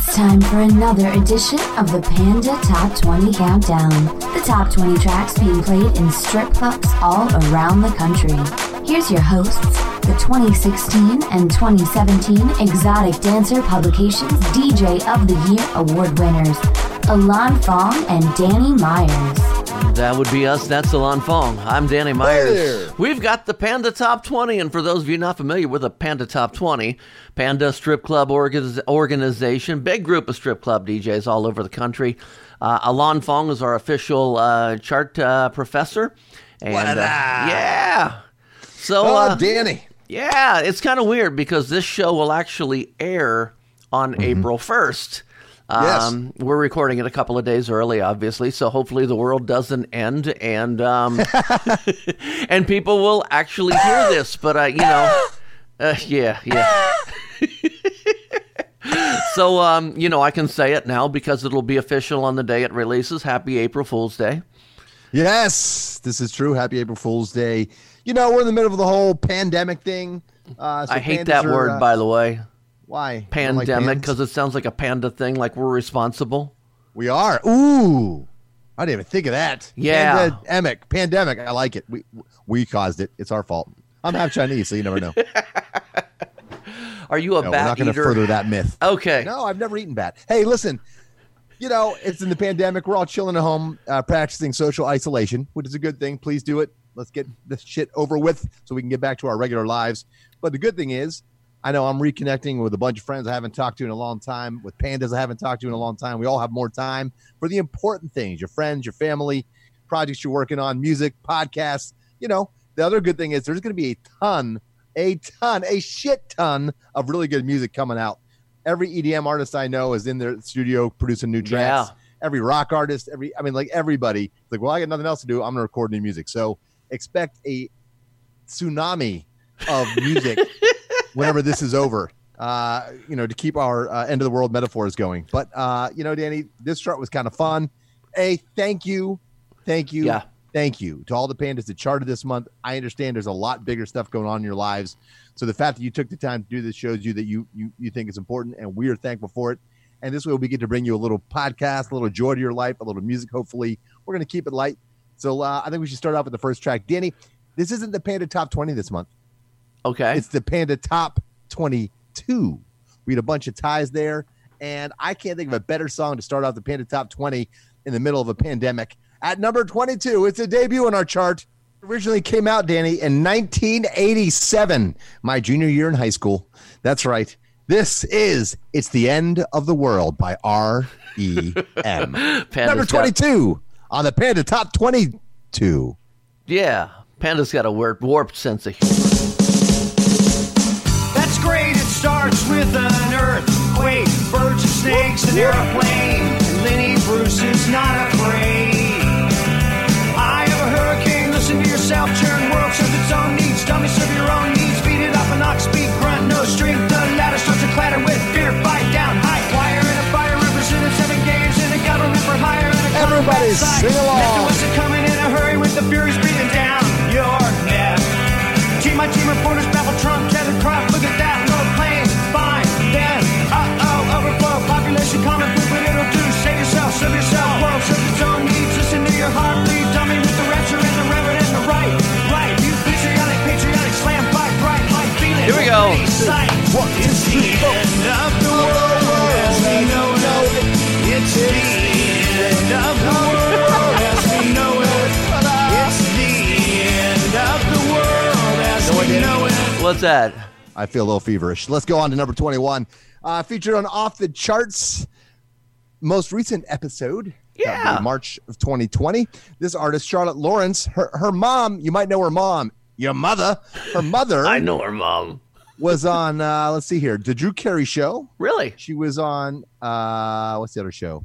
It's time for another edition of the Panda Top 20 Countdown. The top 20 tracks being played in strip clubs all around the country. Here's your hosts, the 2016 and 2017 Exotic Dancer Publications DJ of the Year award winners, Alon Fong and Danny Myers. That would be us. That's Alon Fong. I'm Danny Myers. there. We've got the Panda Top 20, and for those of you not familiar with the Panda Top 20, Panda Strip Club organiz- organization, big group of strip club DJs all over the country. Uh, Alon Fong is our official uh, chart uh, professor. And, What uh, yeah. So, Oh, uh, Danny. yeah, it's kind of weird because this show will actually air on April 1st. Yes. Um, We're recording it a couple of days early, obviously, so hopefully the world doesn't end and um, and people will actually hear this. But uh, you know, uh, yeah, yeah. so um, you know, I can say it now because it'll be official on the day it releases. Happy April Fool's Day. Yes, this is true. Happy April Fool's Day. You know, we're in the middle of the whole pandemic thing. Uh, so I hate that are, word, uh, by the way, Why? Like pandemic, because it sounds like a panda thing, like we're responsible. we are. Ooh, I didn't even think of that. Yeah. Pandemic. Pandemic. I like it. We we caused it. It's our fault. I'm half Chinese, so you never know. Are you a No, we're bat not going to further that myth. Okay. No, I've never eaten bat. Hey, listen. You know, it's in the pandemic. We're all chilling at home, uh, practicing social isolation, which is a good thing. Please do it. Let's get this shit over with so we can get back to our regular lives. But the good thing is, I know I'm reconnecting with a bunch of friends I haven't talked to in a long time, with pandas I haven't talked to in a long time. We all have more time for the important things your friends, your family, projects you're working on, music, podcasts. You know, the other good thing is there's going to be a ton, a ton, a shit ton of really good music coming out. Every EDM artist I know is in their studio producing new tracks. Yeah. Every rock artist, every I mean, like everybody. It's like, well, I got nothing else to do. I'm gonna record new music. So expect a tsunami of music whenever this is over. Uh, you know, to keep our uh, end of the world metaphors going. But uh, you know, Danny, this chart was kind of fun. A thank you, thank you, Yeah. thank you to all the pandas that charted this month. I understand there's a lot bigger stuff going on in your lives. So the fact that you took the time to do this shows you that you you, you think it's important, and we are thankful for it. And this way we get to bring you a little podcast, a little joy to your life, a little music. Hopefully, we're going to keep it light. So uh, I think we should start off with the first track. Danny, this isn't the Panda Top 20 this month. Okay. It's the Panda Top 22. We had a bunch of ties there, and I can't think of a better song to start off the Panda Top 20 in the middle of a pandemic. At number 22, it's a debut on our chart. Originally came out, Danny, in 1987, my junior year in high school. That's right. This is It's the End of the World by R.E.M. Number got- 22 on the Panda Top 22. yeah. Panda's got a warped sense of humor. Starts with an earthquake, birds and snakes, an airplane. Lenny Bruce is not afraid. I have a hurricane. Listen to yourself. Churn world serves its own needs. Dummy serve your own needs. Beat it up an ox speed grunt. No strength. The ladder starts to clatter That? I feel a little feverish. Let's go on to number 21. Uh, featured on Off the Charts, most recent episode. That would be Yeah. March of 2020. This artist, Charlotte Lawrence, her, her mom, you might know her mom, your mother, her mother I know her mom. was on, uh, let's see here, the Drew Carey Show. Really? She was on, uh, what's the other show?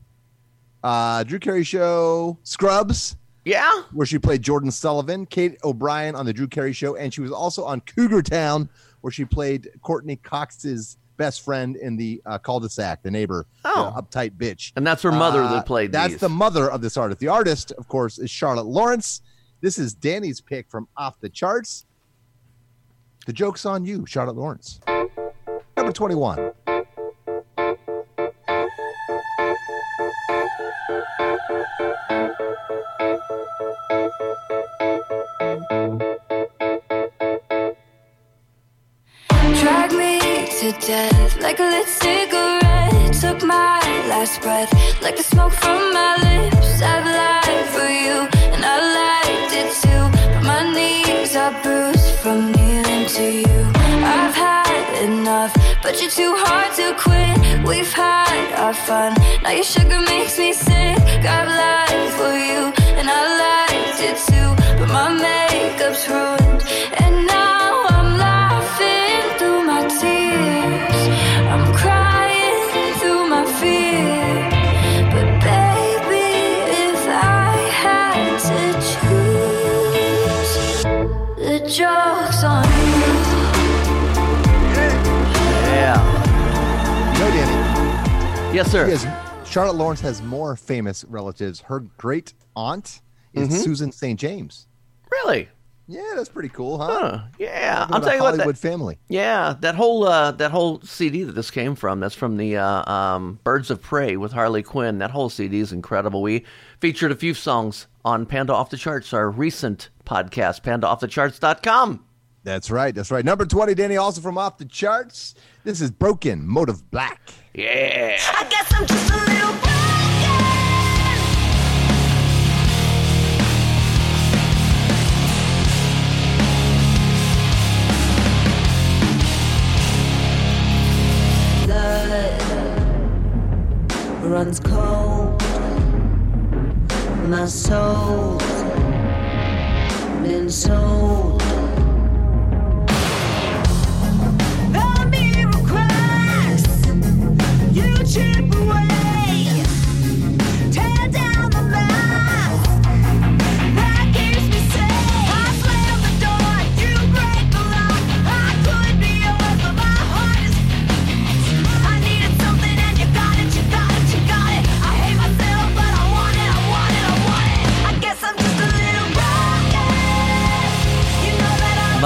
Uh, Drew Carey Show, Scrubs Yeah. where she played Jordan Sullivan, Kate O'Brien on the Drew Carey Show, and she was also on Cougar Town, where she played Courteney Cox's best friend in the uh, cul-de-sac, the neighbor, Oh. the uptight bitch. And that's her mother Uh, that played That's these. the mother of this artist. The artist, of course, is Charlotte Lawrence. This is Danny's pick from Off the Charts. The joke's on you, Charlotte Lawrence. Number 21. Last breath, like the smoke from my lips. I've lied for you, and I liked it too. But my knees are bruised from kneeling to you. I've had enough, but you're too hard to quit. We've had our fun, now your sugar makes me sick. I've lied for you, and I liked it too. But my makeup's ruined, Yes, sir. Charlotte Lawrence has more famous relatives. Her great aunt is Mm-hmm. Susan St. James. Really? Yeah, that's pretty cool, huh? Huh. Yeah. Talking I'll about tell you what. Hollywood That, family. yeah, that whole uh, that whole CD that this came from. That's from the uh, um, Birds of Prey with Harley Quinn. That whole CD is incredible. We featured a few songs on Panda Off the Charts, our recent podcast, pandaoffthecharts.com. That's right. That's right. Number 20, Danny, also from off the charts. This is Broken, Motive Black. Yeah. I guess I'm just a little blood runs cold. My soul's been sold.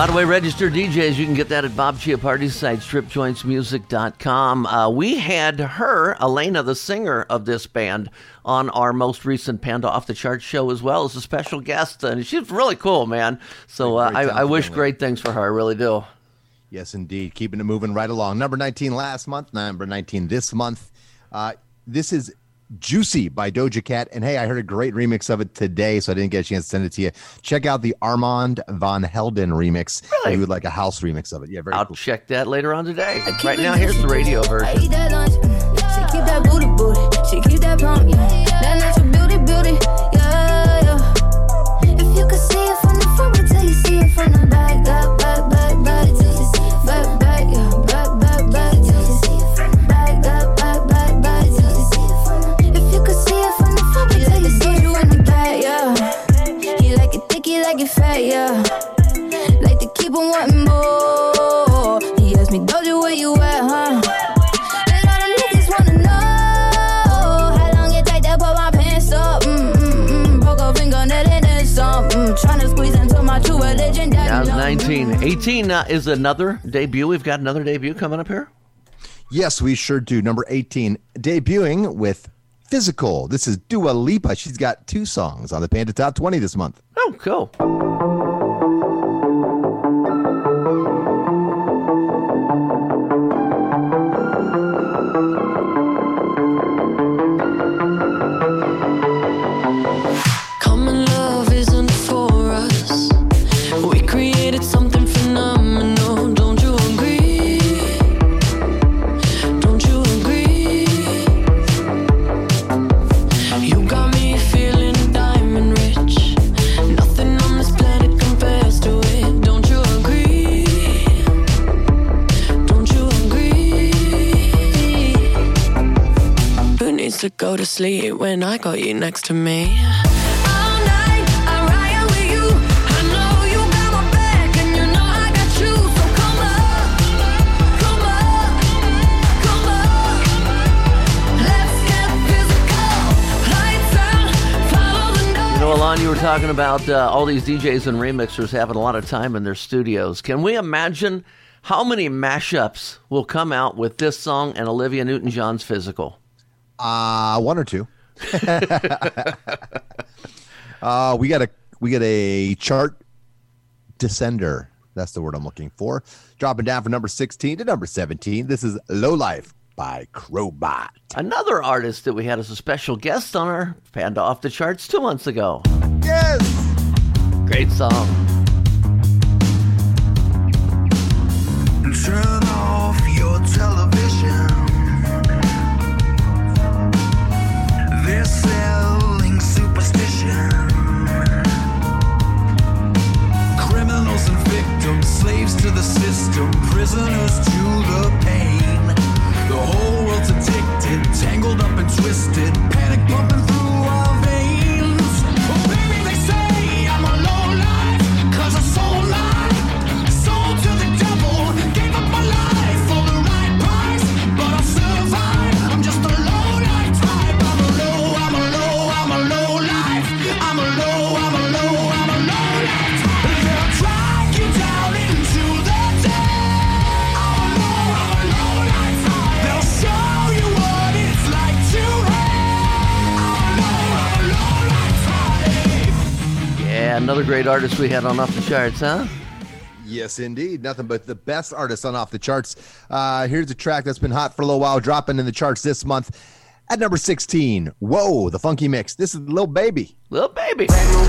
That By the way, registered DJs, you can get that at Bob Chiappardi's site, stripjointsmusic.com. Uh, we had her, Elena, the singer of this band, on our most recent Panda Off the Charts show as well as a special guest. And she's really cool, man. So uh, I, I wish great things for her. I really do. Yes, indeed. Keeping it moving right along. Number 19 last month, number 19 this month. Uh, this is Juicy by Doja Cat. And hey, I heard a great remix of it today, so I didn't get a chance to send it to you. Check out the Armand Van Helden remix. Really? If you would like a house remix of it. Yeah, very I'll cool. check that later on today. Right now, here's the radio I version. eat that lunch. She keep that booty booty. She keep that pump. Yeah. That natural beauty beauty. 19. 18 uh, is another debut. We've got another debut coming up here. Yes, we sure do. Number 18, debuting with Physical. This is Dua Lipa. She's got two songs on the Panda Top 20 this month. Oh, cool. Get physical. Lights out, follow the noise. You know, Alon, you were talking about uh, all these DJs and remixers having a lot of time in their studios. Can we imagine how many mashups will come out with this song and Olivia Newton John's Physical? Uh, one or two. uh, we got a we got a chart descender That's the word I'm looking for. Dropping down from number 16 to number 17. This is Low Life by Crobot. Another artist that we had as a special guest on our Panda Off the Charts two months ago. Yes. Great song. Great artist we had on Off the Charts, huh? Yes, indeed. Nothing but the best artists on off the charts. Uh, here's a track that's been hot for a little while, dropping in the charts this month at number 16. Whoa, the funky mix. This is Lil Baby. Little baby. Brand new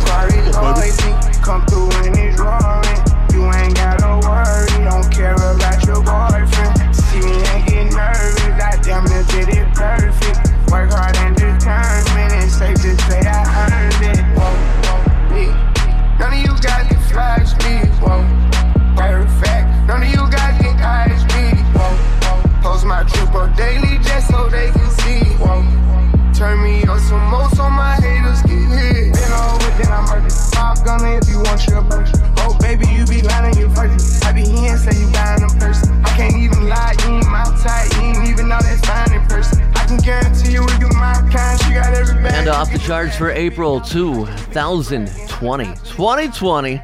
April 2020. 2020.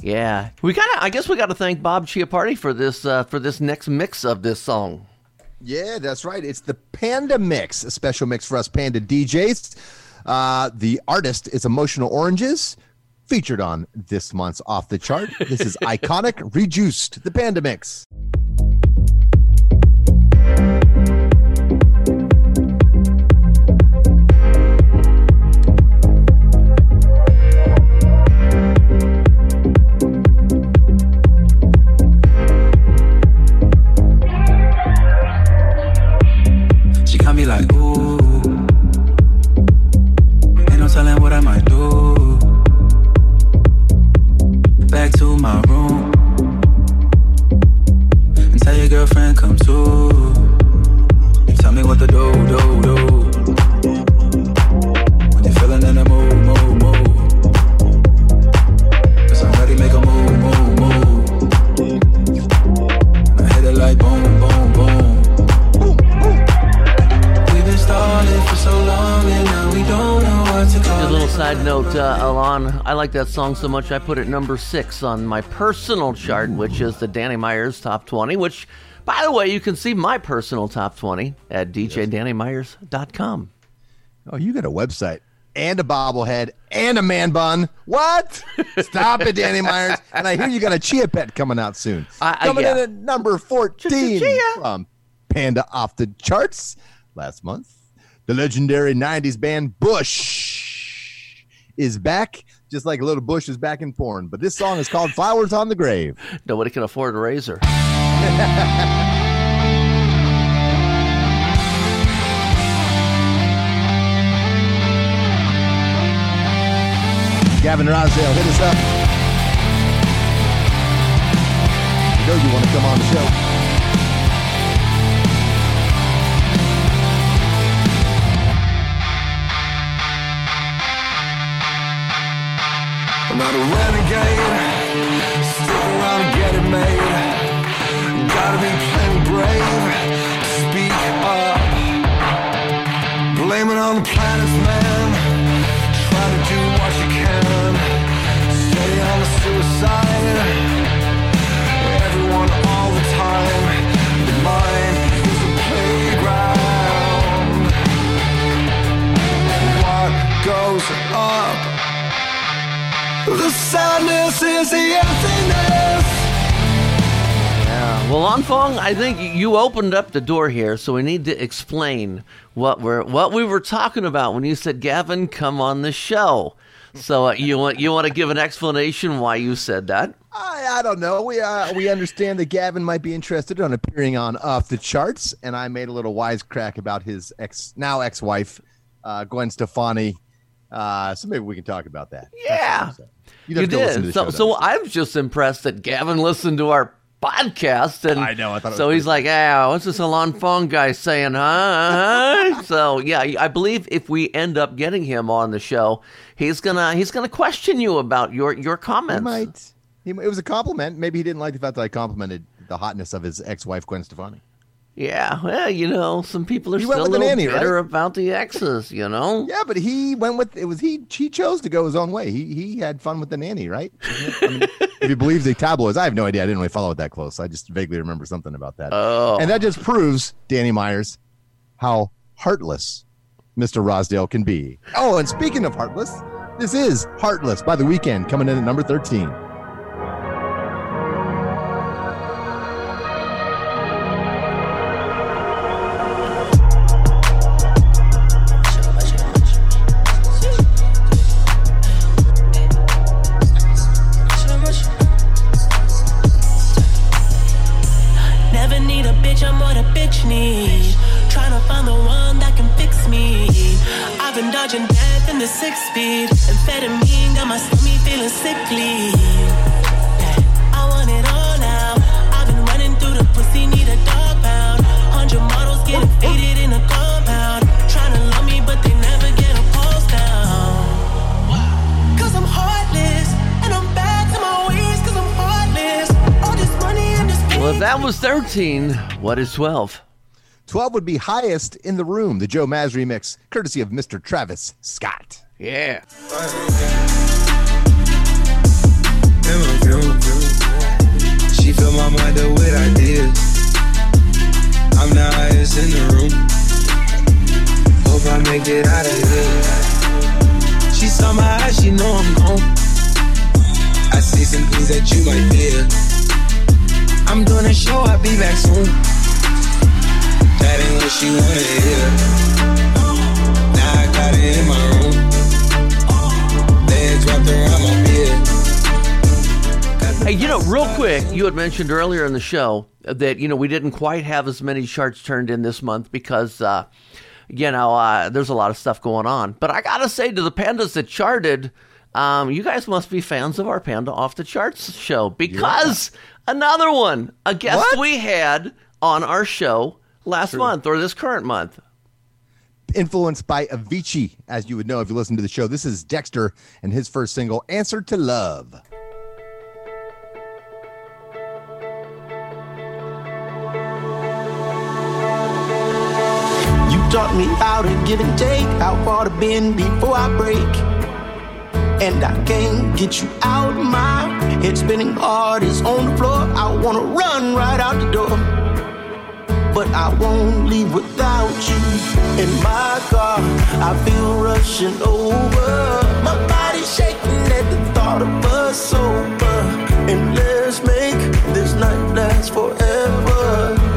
Yeah. We gotta I guess we gotta thank Bob Chiappardi for this uh, for this next mix of this song. Yeah, that's right. It's the Panda Mix, a special mix for us Panda DJs. Uh, the artist is Emotional Oranges, featured on this month's Off the Chart. This is Iconic Reduced, the Panda Mix. Song so much I put it number six on my personal chart, which is the Danny Myers Top 20, which, by the way, you can see my personal Top 20 at djdannymyers.com. Oh, you got a website and a bobblehead and a man bun. What? Stop it, Danny Myers. And I hear you got a Chia Pet coming out soon. I- I- coming yeah. in at number 14 from Panda Off the Charts last month. The legendary 90s band Bush is back, just like a Little Bush is back in porn. But this song is called Flowers on the Grave. Nobody can afford a razor. Gavin Rossdale, hit us up. You know you want to come on the show. Not a renegade. Stick around and get it made. Gotta be plenty brave speak up. Blame it on the planets, man. Try to do what you can. Steady on the suicide. Everyone all the time. The mind is a playground. What goes up? The sadness is the emptiness. Yeah. Well, Anfong, I think you opened up the door here, so we need to explain what we're what we were talking about when you said, "Gavin, come on the show." So uh, you want you want to give an explanation why you said that? I, I don't know. We uh, we understand that Gavin might be interested on appearing on Off the Charts, and I made a little wisecrack about his ex now ex wife, uh, Gwen Stefani. Uh, so maybe we can talk about that. Yeah, you to go listen to did. So, so I'm just impressed that Gavin listened to our podcast, and I know, I thought so he's like, "Ah, what's this Alon Fong guy saying?" Huh? so yeah, I believe if we end up getting him on the show, he's gonna he's gonna question you about your your comments. He might. He, it was a compliment. Maybe he didn't like the fact that I complimented the hotness of his ex-wife Gwen Stefani. Yeah, well, you know, some people are He still a little nanny, bitter right? about the exes. You know. Yeah, but he went with it was he he chose to go his own way. He he had fun with the nanny, right? I mean, if you believe the tabloids, I have no idea. I didn't really follow it that close. I just vaguely remember something about that. Oh. And that just proves Danny Myers how heartless Mr. Rossdale can be. Oh, and speaking of heartless, this is Heartless by the Weeknd coming in at number 13. 13. What is 12? 12 would be highest in the room, the Joe Maz remix, courtesy of Mr. Travis Scott. Yeah. You had mentioned earlier in the show that you know we didn't quite have as many charts turned in this month because uh, you know uh, there's a lot of stuff going on. But I gotta say, to the pandas that charted, um, you guys must be fans of our Panda Off the Charts show because another one, a guest we had on our show last month or this current month. Influenced by Avicii, as you would know if you listen to the show. This is Dexter and his first single, Answer to Love. Taught me how to give and take, how far to bend before I break. And I can't get you out of my head spinning hard is on the floor. I wanna run right out the door. But I won't leave without you in my car. I feel rushing over. My body's shaking at the thought of us sober. And let's make this night last forever.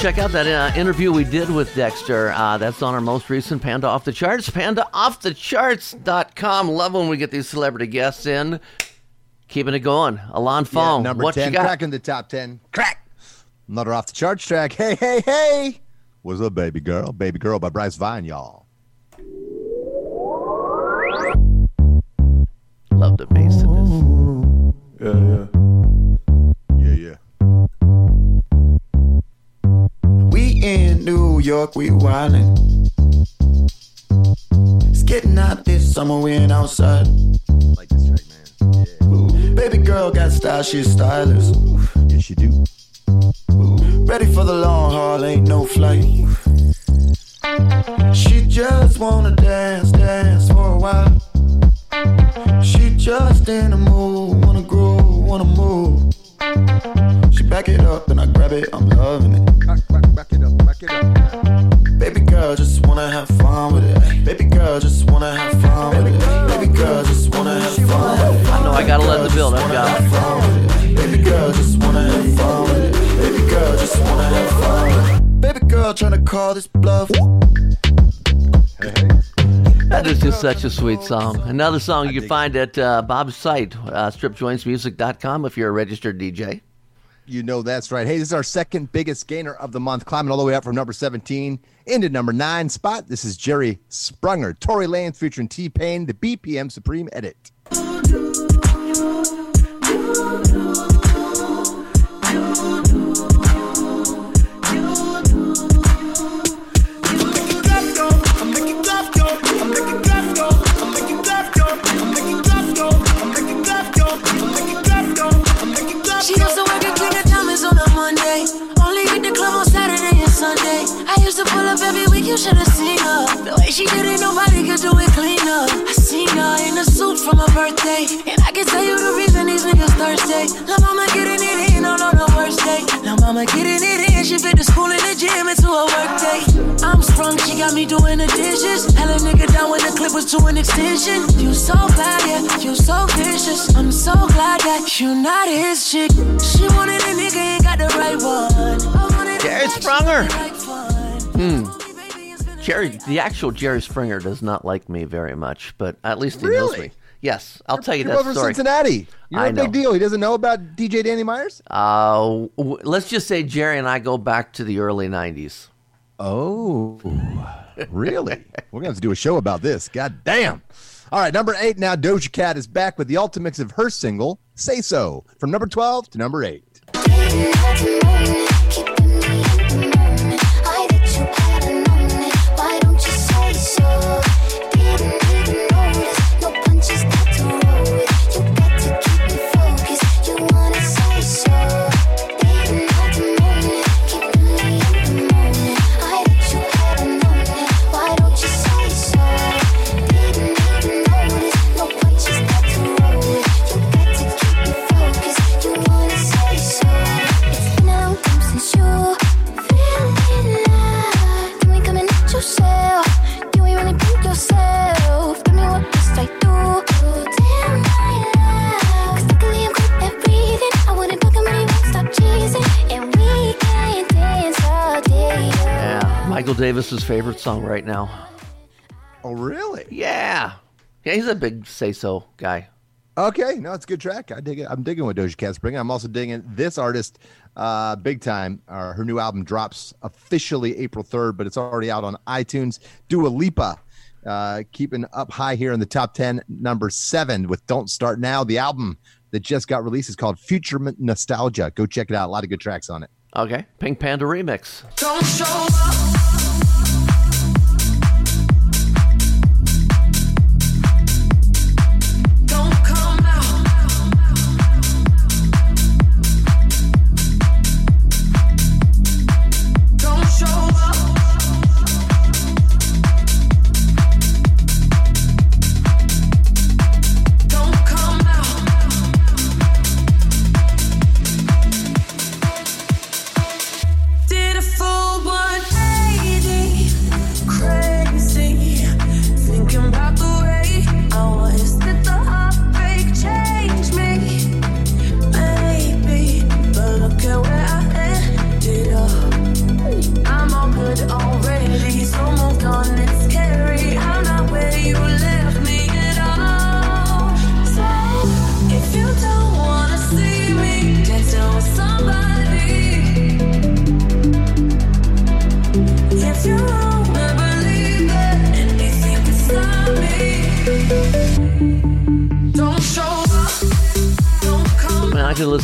Check out that uh, interview we did with Dexter, uh, that's on our most recent Panda Off the Charts, pandaoffthecharts.com. Love when we get these celebrity guests in. Keeping it going. Alon Fong, number what 10, you got? cracking the top 10. Crack! Another off the charts track. Hey, hey, hey! What's up, baby girl? Baby Girl by Bryce Vine, y'all. Love the bass in this. Yeah, yeah. Yeah, yeah. We in New York, we wildin'. It's getting out this summer, we ain't outside. Baby girl got style, she's stylish. Yes, you do. Ready for the long haul, ain't no flight. She just wanna dance, dance for a while. She just in the mood, wanna groove, wanna move. She back it up, and I grab it, I'm loving it. Back, back, back it up, back it up. Baby girl, just wanna have fun with it. Baby girl, just wanna have fun with it. Baby girl, just wanna have fun with it. I gotta let the build up go. Baby girl, just wanna have fun. Baby girl, just wanna have fun. Baby girl, tryna call this bluff. That is just such a sweet song. Another song you can find at uh, Bob's site, uh, stripjointsmusic.com, if you're a registered DJ. You know that's right. Hey, this is our second biggest gainer of the month, climbing all the way up from number 17 into number nine spot. This is Jerry Sprunger, Tory Lanez featuring T Pain, the BPM Supreme Edit. On Sunday. I used to pull up every week, you should have seen her. The way she did it, nobody could do it cleaner. I seen her in a suit for my birthday. And I can tell you the reason these niggas thirsty. La mama getting it in on, on the worst day. La mama getting it in, she fit the school and the gym into a work day. I'm sprung, she got me doing the dishes. Hell a nigga down when the clip was to an extension. You so bad, yeah, you so vicious. I'm so glad that you not his chick. She wanted a nigga, ain't got the right one. I wanted a Jerry nigga, she Sprunger. wanted the right fun. Hmm. Jerry, the actual Jerry Springer does not like me very much, but at least he knows Really? me. Yes, I'll tell you that from story. Cincinnati. You're I a big know. deal. He doesn't know about DJ Danny Myers? Uh, w- let's just say Jerry and I go back to the early '90s. Oh, really? We're going to have to do a show about this. God damn. All right, number eight now. Doja Cat is back with the ultimate mix of her single, Say So, from number 12 to number eight. Davis's favorite song right now. Oh, really? Yeah, yeah, he's a big say so guy. Okay, no, it's a good track. I dig it. I'm digging what Doja Cat's bringing. I'm also digging this artist uh, big time. Uh, her new album drops officially April 3rd, but it's already out on iTunes. Dua Lipa, uh, keeping up high here in the top 10, number seven with Don't Start Now. The album that just got released is called Future Nostalgia. Go check it out. A lot of good tracks on it. Okay, Pink Panda remix. Don't show up.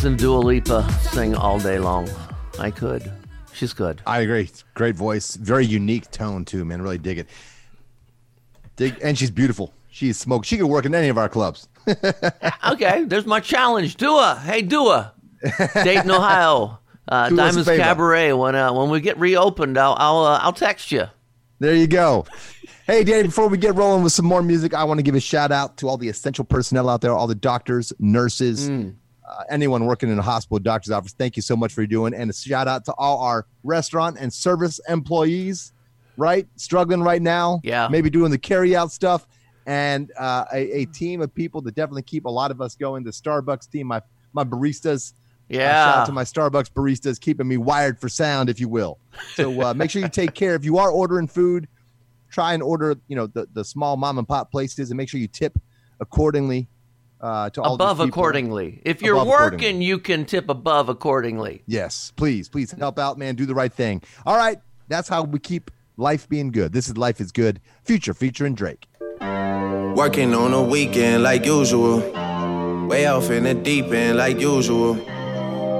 Man, I could listen to Dua Lipa sing all day long. I could. She's good. I agree. Great voice. Very unique tone, too, man. Really dig it. Dig, and she's beautiful. She's smoke. She could work in any of our clubs. okay, there's my challenge. Dua, hey Dua, Dayton, Ohio, uh, Diamonds. Cabaret. When uh, when we get reopened, I'll I'll uh, I'll text you. There you go. Hey, Danny, before we get rolling with some more music, I want to give a shout out to all the essential personnel out there, all the doctors, nurses, Mm. Uh, anyone working in a hospital, doctor's office. Thank you so much for doing. And a shout out to all our restaurant and service employees, right? Struggling right now. Yeah. Maybe doing the carry out stuff. And uh, a, a team of people that definitely keep a lot of us going. The Starbucks team, my, my baristas. Uh, shout Yeah. out to my Starbucks baristas, keeping me wired for sound, if you will. So uh, make sure you take care. If you are ordering food, try and order, you know, the, the small mom and pop places, and make sure you tip accordingly. Uh, to all above people. accordingly. If you're Above working, you can tip above accordingly. Yes, please, please help out, man. Do the right thing. All right, that's how we keep life being good. This is life is good. Future featuring Drake. Working on a weekend like usual. Way off in the deep end like usual.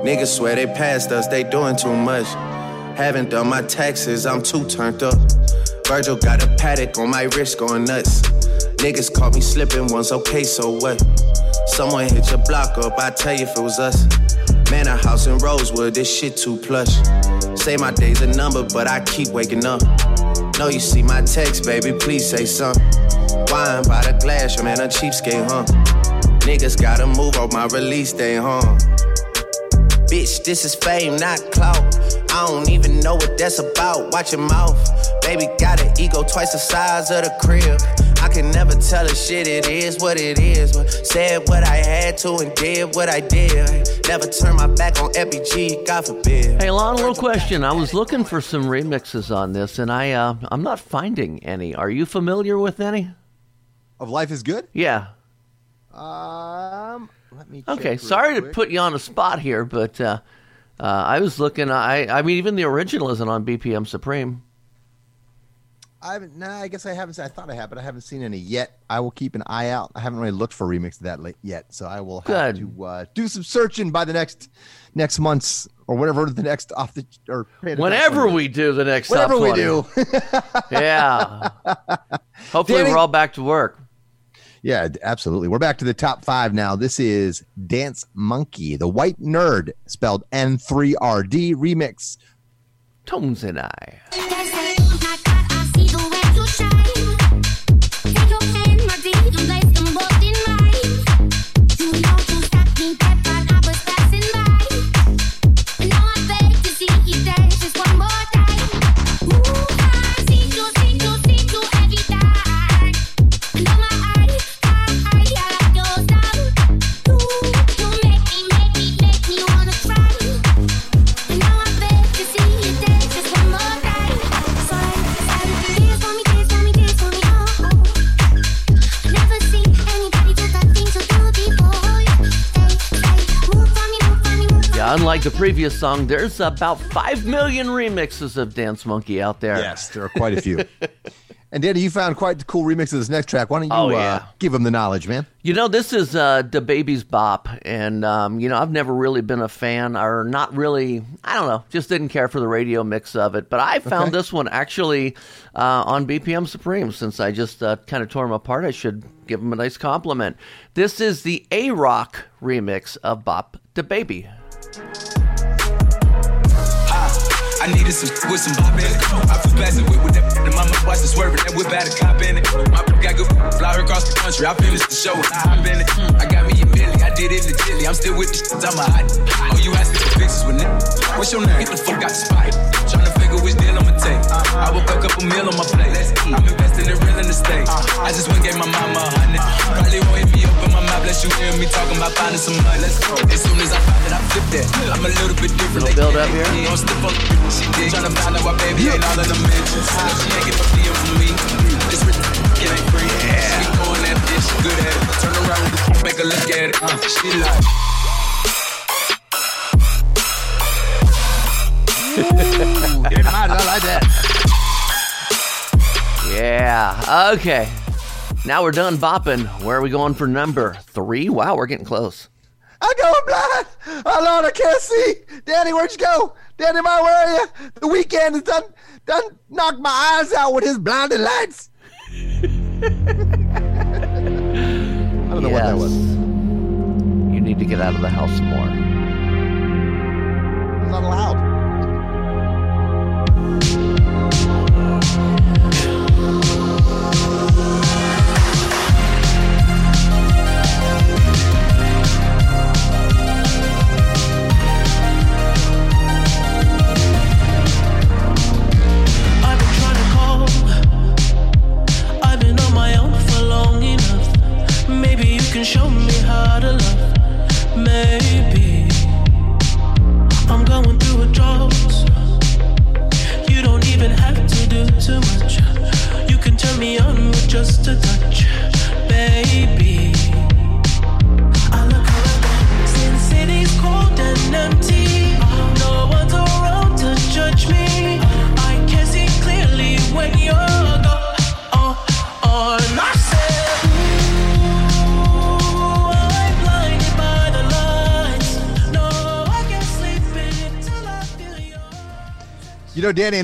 Niggas swear they passed us, they doing too much. Haven't done my taxes, I'm too turned up. Virgil got a Patek on my wrist going nuts. Niggas caught me slipping once, okay, so what? Someone hit your block up, I tell you if it was us. Man, a house in Rosewood, this shit too plush. Say my day's a number, but I keep waking up. Know you see my text, baby, please say something. Wine by the glass, your man a cheapskate, huh? Niggas gotta move on my release day, huh? Bitch, this is fame, not clout. I don't even know what that's about. Watch your mouth. Baby got an ego twice the size of the crib. I can never tell a shit, it is what it is. But said what I had to and did what I did. Never turn my back on FBG, God forbid. Hey, Lon, little question. I was looking for some remixes on this, and I uh, I'm not finding any. Are you familiar with any? Of Life is Good? Yeah. Um, let me. Okay. real Sorry to put you on a spot here, but uh, uh, I was looking. I I mean, even the original isn't on BPM Supreme. I haven't. Nah, I guess I haven't. I thought I had, but I haven't seen any yet. I will keep an eye out. I haven't really looked for a remix of that late yet, so I will have Good. to uh, do some searching by the next next month's or whatever the next off the or Whenever we do the next top whatever we do. yeah. Hopefully, Danny- we're all back to work. Yeah, absolutely. We're back to the top five now. This is Dance Monkey, the white nerd, spelled N3RD remix. Tones and I. previous song, there's about 5 million remixes of Dance Monkey out there. Yes, there are quite a few. and Danny, you found quite the cool remix of this next track. Why don't you Oh, uh, yeah. give them the knowledge, man? You know, this is uh, DaBaby's bop, and um, you know, I've never really been a fan, or not really. I don't know, just didn't care for the radio mix of it. But I found Okay. this one actually uh, on BPM Supreme. Since I just uh, kind of tore them apart, I should give them a nice compliment. This is the A Rock remix of "Bop DaBaby." I needed some with some bop in it. I flew past it with, with that and mama watched it swerving. That whip had a cop in it. My got good fly across the country. I finished the show and I hop in it. I got me a Billy. I did it legitly. I'm still with the shit. I'm a hot. Oh, you asking for fixes with it? What's your name? Get the fuck out the spot. Trying to figure which deal I'ma take. I woke up, couple meal on my plate. Let's eat. I'm investing in real estate. I just went gave my mama a hundred. Probably won't hit me up in my mouth. Let you hear me talking about finding some money. Let's go. As soon as I find it, I flip that. I'm a little bit different. Little build up here. They don't slip on she did. Tryna find out why baby ain't all in the mentions. She ain't get no DM from me. This rich it ain't free. She going that bitch, good at it. Turn around with the make her look at it. Uh, she like. Get him out. I like that. Yeah. Okay. Now we're done bopping. Where are we going for number three? Wow, we're getting close. I'm going blind. Oh Lord, I can't see. Danny, where'd you go? Danny, my where are you? The Weeknd has done done knocked my eyes out with his blinding lights. I don't know what that was. You need to get out of the house more. I'm not allowed.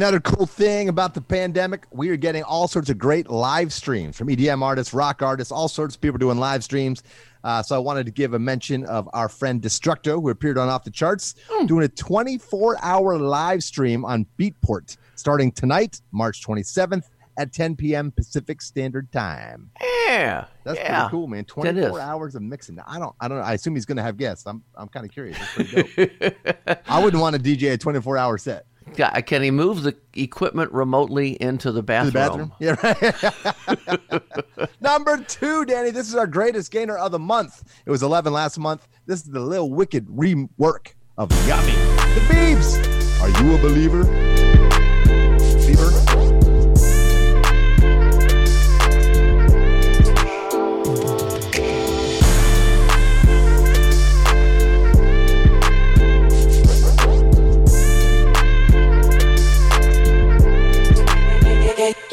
Another cool thing about the pandemic, we are getting all sorts of great live streams from EDM artists, rock artists, all sorts of people doing live streams. Uh, so I wanted to give a mention of our friend Destructo, who appeared on Off the Charts, doing a 24 hour live stream on Beatport starting tonight, March 27th at 10 p.m. Pacific Standard Time. Yeah, That's yeah. pretty cool, man. 24 hours of mixing. I don't, I don't know. I assume he's going to have guests. I'm, I'm kind of curious. That's pretty dope. I wouldn't want to DJ a 24 hour set. Can he move the equipment remotely into the bathroom? the bathroom. Yeah, right. Number two, Danny. This is our greatest gainer of the month. It was 11 last month. This is the Lil Wicked rework of Yummy. The Beebs. Are you a believer?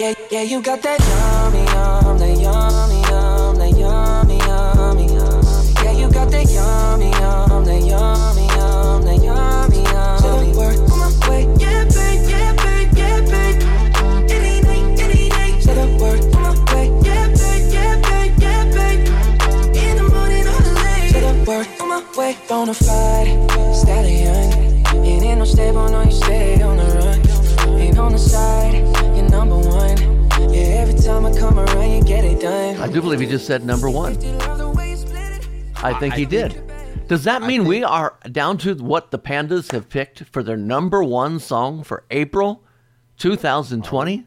Yeah, yeah, you got that yummy, yum, that yummy, yum, that yummy, yummy, yum. Yeah, you got that yummy, yum, that yummy, yum, that yummy, yum. Say the word on my way, yeah, babe, yeah, babe, yeah, babe. Any night, any night. Say the word on my way, yeah, babe, yeah, babe, yeah, babe. In the morning or the late. Say the word on my way, bonafide stallion. It ain't no stable, no, you stay on the run. Ain't on the side, number one. Yeah, every time I come around, you get it done. I do believe he just said number one. I think he did. Does that mean we are down to what the Pandas have picked for their number one song for April 2020?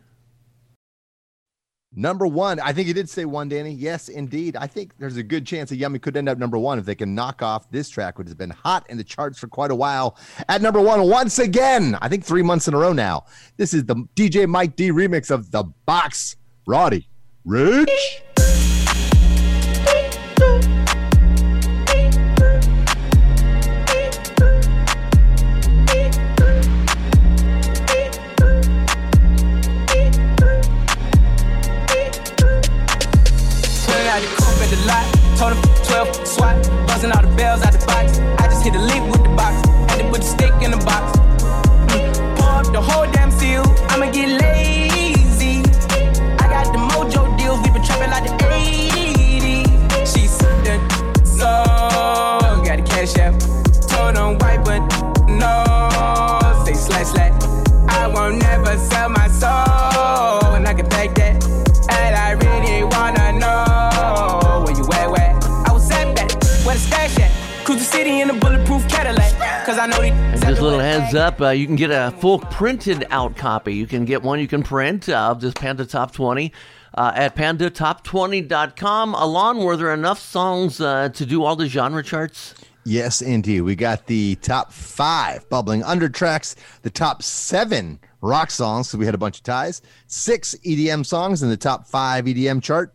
Number one. I think you did say one, Danny. Yes, indeed. I think there's a good chance that Yummy could end up number one if they can knock off this track, which has been hot in the charts for quite a while. At number one, once again, I think three months in a row now. This is the DJ Mike D remix of The Box. Roddy Ricch. Damn. I'ma get lazy. A little heads up, uh, you can get a full printed out copy. You can get one you can print of this Panda Top 20 uh, at pandatop20.com. Alon, were there enough songs uh, to do all the genre charts? Yes, indeed. We got the top five bubbling under tracks, the top seven rock songs. So we had a bunch of ties, six EDM songs in the top five EDM chart,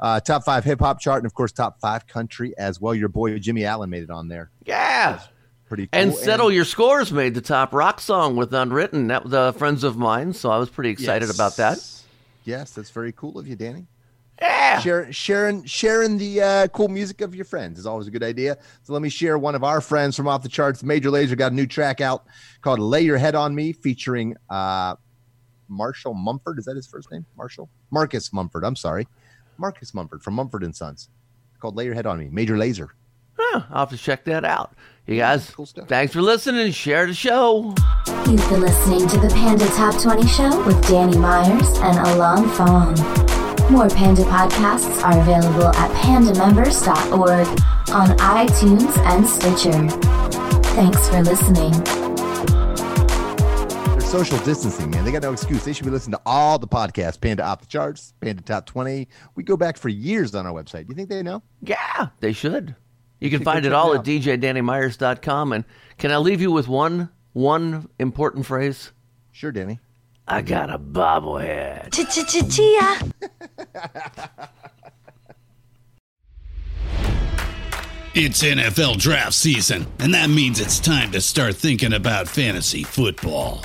uh, top five hip hop chart, and of course, top five country as well. Your boy Jimmy Allen made it on there. Yeah. Pretty cool. And Settle Your Scores made the top rock song with Unwritten. That was uh, friends of mine, so I was pretty excited Yes. about that. Yes, that's very cool of you, Danny. Yeah. Share, sharing sharing the uh, cool music of your friends is always a good idea. So let me share one of our friends from off the charts. Major Lazer got a new track out called "Lay Your Head on Me," featuring uh, Marshall Mumford. Is that his first name? Marshall Marcus Mumford. I'm sorry, Marcus Mumford from Mumford and Sons. Called "Lay Your Head on Me." Major Lazer. Huh, I'll have to check that out. You guys, thanks for listening. Share the show. You've been listening to the Panda Top 20 Show with Danny Myers and Alon Fong. More Panda podcasts are available at pandamembers.org on iTunes and Stitcher. Thanks for listening. They're social distancing, man. They got no excuse. They should be listening to all the podcasts. Panda Off the Charts, Panda Top 20. We go back for years on our website. Do you think they know? Yeah, they should. You can find it check all it at djdannymyers.com. And can I leave you with one one important phrase? Sure, Danny. I got a bobblehead. Chia. It's NFL draft season, and that means it's time to start thinking about fantasy football.